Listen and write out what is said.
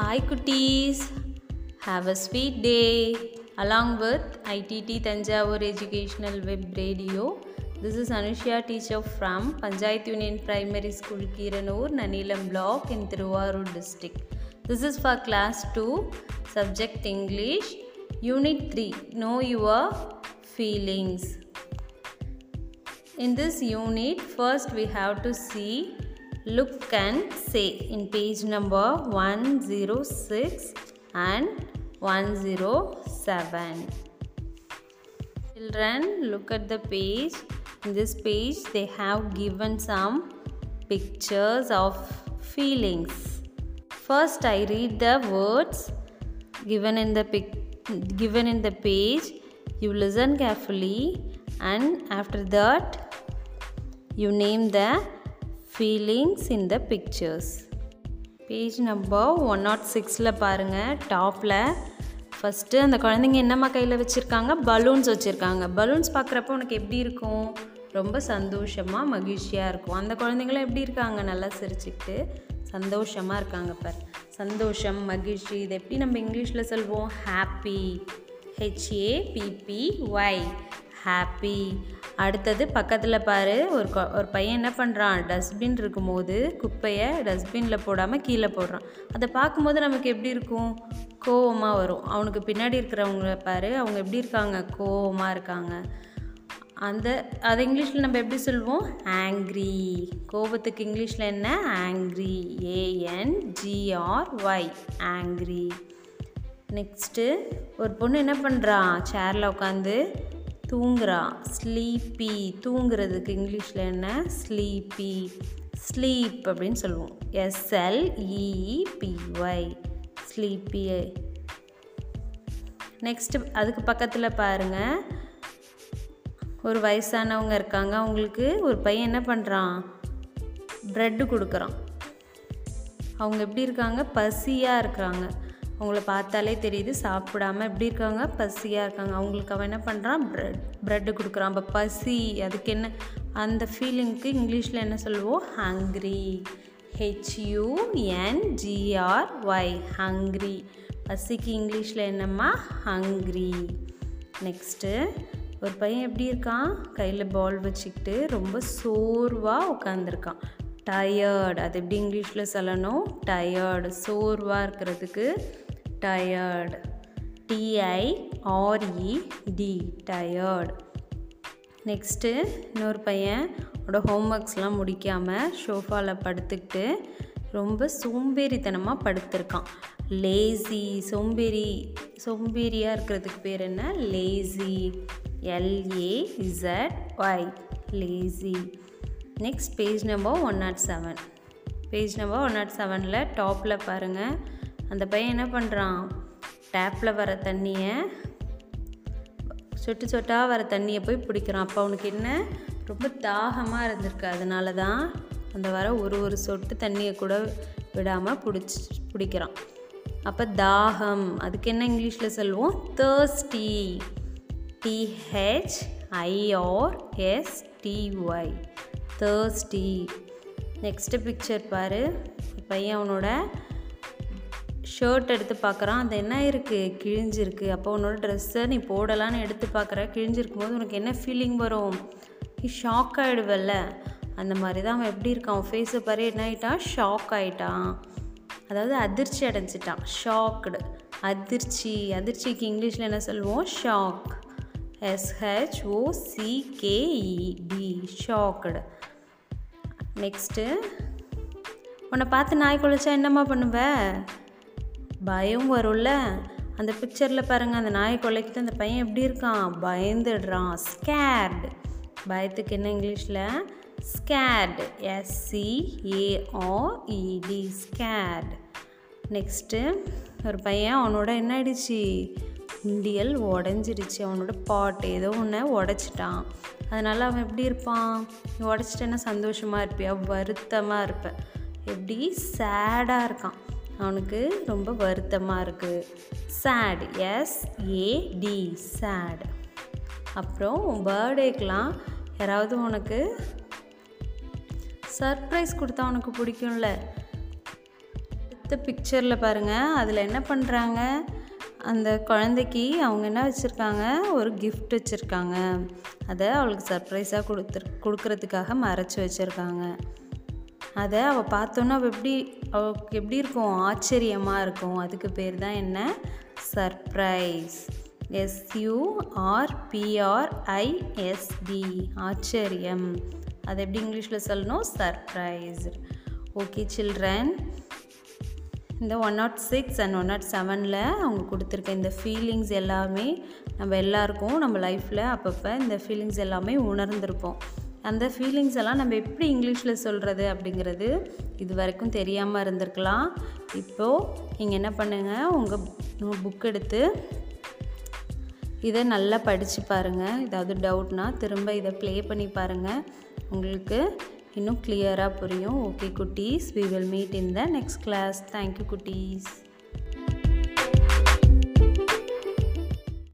Hi cuties. Have a sweet day. Along with ITT Tanjavur Educational Web Radio. This is Anushya teacher from Panchayat Union Primary School Kiranur, Nanilam Block in Thiruvarur district. This is for class 2, subject English, unit 3. Know your feelings. In this unit, first we have to see look and say in page number 106 and 107. Children, look at the page. In this page, they have given some pictures of feelings. First, I read the words given in the pic- given in the page. You listen carefully, and after that, you name the feelings in the pictures page number one naught சிக்ஸில் பாருங்கள் டாப்பில் first அந்த குழந்தைங்க என்னம்மா கையில் வச்சுருக்காங்க? Balloons வச்சுருக்காங்க. Balloons பார்க்குறப்ப உனக்கு எப்படி இருக்கும்? ரொம்ப சந்தோஷமாக மகிழ்ச்சியாக இருக்கும். அந்த குழந்தைங்களும் எப்படி இருக்காங்க? நல்லா சிரிச்சுக்கிட்டு சந்தோஷமாக இருக்காங்க பார். சந்தோஷம் மகிழ்ச்சி இதை எப்படி நம்ம இங்கிலீஷில் சொல்வோம்? ஹாப்பி ஹெச்ஏபிபி ஒய் ஹாப்பி அடுத்தது பக்கத்தில் பாரு ஒரு ஒரு பையன் என்ன பண்ணுறான் டஸ்ட்பின் இருக்கும்போது குப்பையை டஸ்ட்பினில் போடாமல் கீழே போடுறான். அதை பார்க்கும்போது நமக்கு எப்படி இருக்கும்? கோவமாக வரும். அவனுக்கு பின்னாடி இருக்கிறவங்கள பாரு அவங்க எப்படி இருக்காங்க? கோவமாக இருக்காங்க. அந்த அது இங்கிலீஷில் நம்ம எப்படி சொல்லுவோம் ஆங்க்ரி கோபத்துக்கு இங்கிலீஷில் என்ன? Angry A N G R Y angry next ஒரு பொண்ணு என்ன பண்ணுறா சேரில் உட்காந்து தூங்குறா. ஸ்லீப்பி தூங்குறதுக்கு இங்கிலீஷில் என்ன? ஸ்லீப்பி ஸ்லீப் அப்படின்னு சொல்லுவோம். எஸ்எல்இபிஒய் ஸ்லீப்பி நெக்ஸ்ட்டு அதுக்கு பக்கத்தில் பாருங்கள் ஒரு வயசானவங்க இருக்காங்க. அவங்களுக்கு ஒரு பையன் என்ன பண்ணுறான் ப்ரெட்டு கொடுக்குறான். அவங்க எப்படி இருக்காங்க? பசியாக இருக்கிறாங்க. அவங்கள பார்த்தாலே தெரியுது சாப்பிடாம எப்படி இருக்காங்க? பசியாக இருக்காங்க. அவங்களுக்கு அவன் என்ன பண்ணுறான் ப்ரெட் ப்ரெட்டு கொடுக்குறான். அப்போ பசி அதுக்கு என்ன? அந்த ஃபீலிங்க்கு இங்கிலீஷில் என்ன சொல்லுவோம்? ஹங்க்ரி ஹெச்யூஎன்ஜிஆர் ஒய் ஹங்க்ரி பசிக்கு இங்கிலீஷில் என்னம்மா? ஹங்க்ரி நெக்ஸ்ட்டு ஒரு பையன் எப்படி இருக்கான்? கையில் பால் வச்சுக்கிட்டு ரொம்ப சோர்வாக உட்காந்துருக்கான் டயர்டு அது எப்படி இங்கிலீஷில் சொல்லணும்? டயர்டு சோர்வாக இருக்கிறதுக்கு டயர்டு டிஐஆர்இடி டயர்டு நெக்ஸ்ட்டு இன்னொரு பையன் அவனோட ஹோம்ஒர்க்ஸ்லாம் முடிக்காமல் ஷோஃபாவில் படுத்துக்கிட்டு ரொம்ப சோம்பேறித்தனமாக படுத்திருக்கான். லேசி சோம்பேறி சோம்பேறியாக இருக்கிறதுக்கு பேர் என்ன? Lazy L A Z Y lazy next page number one naught seven page number one naught செவனில் டாப்பில் பாருங்கள் அந்த பையன் என்ன பண்ணுறான் டேப்பில் வர தண்ணியை சொட்டு சொட்டாக வர தண்ணியை போய் பிடிக்கிறான். அப்போ அவனுக்கு என்ன? ரொம்ப தாகமாக இருந்திருக்கு. அதனால தான் அந்த வர ஒரு ஒரு சொட்டு தண்ணியை கூட விடாமல் பிடிச்சி பிடிக்கிறான். அப்போ தாகம். அதுக்கு என்ன இங்கிலீஷில் சொல்லுவோம்? Thirsty T H I R S T Y thirsty next picture பாரு. பையன் அவனோட ஷர்ட் எடுத்து பார்க்குறான். அது என்ன இருக்குது கிழிஞ்சிருக்கு. அப்போ உன்னோட ட்ரெஸ்ஸை நீ போடலான்னு எடுத்து பார்க்குற. கிழிஞ்சிருக்கும் போது உனக்கு என்ன ஃபீலிங் வரும்? நீ ஷாக் ஆகிடுவல்ல அந்த மாதிரி தான் அவன் எப்படி இருக்கான்? அவன் ஃபேஸை பாரு என்ன ஆகிட்டான் ஷாக் ஆகிட்டான் அதாவது அதிர்ச்சி அடைஞ்சிட்டான். ஷாக்டு அதிர்ச்சி. அதிர்ச்சிக்கு இங்கிலீஷில் என்ன சொல்லுவோம்? ஷாக் எஸ்ஹெச்ஓசிகேஇடி ஷாக்டு நெக்ஸ்ட்டு உன்னை பார்த்து நாய் குளிச்சா என்னம்மா பண்ணுவ? பயம் வரும்ல? அந்த பிக்சரில் பாருங்கள் அந்த நாயை கொலைக்கிட்டு அந்த பையன் எப்படி இருக்கான்? பயந்துடுறான். ஸ்கேர்டு பயத்துக்கு என்ன இங்கிலீஷில்? ஸ்கேர்டு எஸ்சிஏஆர்இடி ஸ்கேர்டு நெக்ஸ்ட்டு ஒரு பையன் அவனோட என்ன ஆயிடுச்சு? இண்டியல் உடஞ்சிடுச்சு. அவனோட பாட் ஏதோ ஒன்று உடச்சிட்டான். அதனால் அவன் எப்படி இருப்பான்? நீ உடச்சிட்டேன்னா சந்தோஷமாக இருப்பியா? வருத்தமாக இருப்பேன் எப்படி? சேடாக இருக்கான். அவனுக்கு ரொம்ப வருத்தமாக இருக்குது சேட் எஸ்ஏடி சேட் அப்புறம் உன் பர்த்டேக்கெலாம் யாராவது உனக்கு சர்ப்ரைஸ் கொடுத்தா உனக்கு பிடிக்கும்ல? அடுத்த பிக்சரில் பாருங்கள் அதில் என்ன பண்ணுறாங்க அந்த குழந்தைக்கு அவங்க என்ன வச்சுருக்காங்க? ஒரு கிஃப்ட் வச்சுருக்காங்க. அதை அவளுக்கு சர்ப்ரைஸாக கொடுத்து கொடுக்கறதுக்காக மறைச்சி வச்சுருக்காங்க. அதை அவள் பார்த்தோன்னா அவள் எப்படி அவளுக்கு எப்படி இருக்கும்? ஆச்சரியமாக இருக்கும். அதுக்கு பேர் தான் என்ன? சர்ப்ரைஸ் எஸ்யூஆர்பிஆர்ஐஎஸ்டி ஆச்சரியம். அதை எப்படி இங்கிலீஷில் சொல்லணும்? சர்ப்ரைஸ் ஓகே சில்ட்ரன் இந்த one naught six and one naught செவனில் அவங்க கொடுத்துருக்க இந்த ஃபீலிங்ஸ் எல்லாமே நம்ம எல்லாருக்கும் நம்ம லைஃப்பில் அப்பப்போ இந்த ஃபீலிங்ஸ் எல்லாமே உணர்ந்திருப்போம். அந்த ஃபீலிங்ஸ் எல்லாம் நம்ம எப்படி இங்கிலீஷில் சொல்கிறது அப்படிங்கிறது இது வரைக்கும் தெரியாமல் இருந்திருக்கலாம். இப்போது நீங்கள் என்ன பண்ணுங்கள் உங்கள் புக் எடுத்து இதை நல்லா படித்து பாருங்கள் ஏதாவது டவுட்னா திரும்ப இதை ப்ளே பண்ணி பாருங்கள் உங்களுக்கு இன்னும் கிளியராக புரியும். ஓகே குட்டீஸ். We will meet in the next class thank you குட்டீஸ்.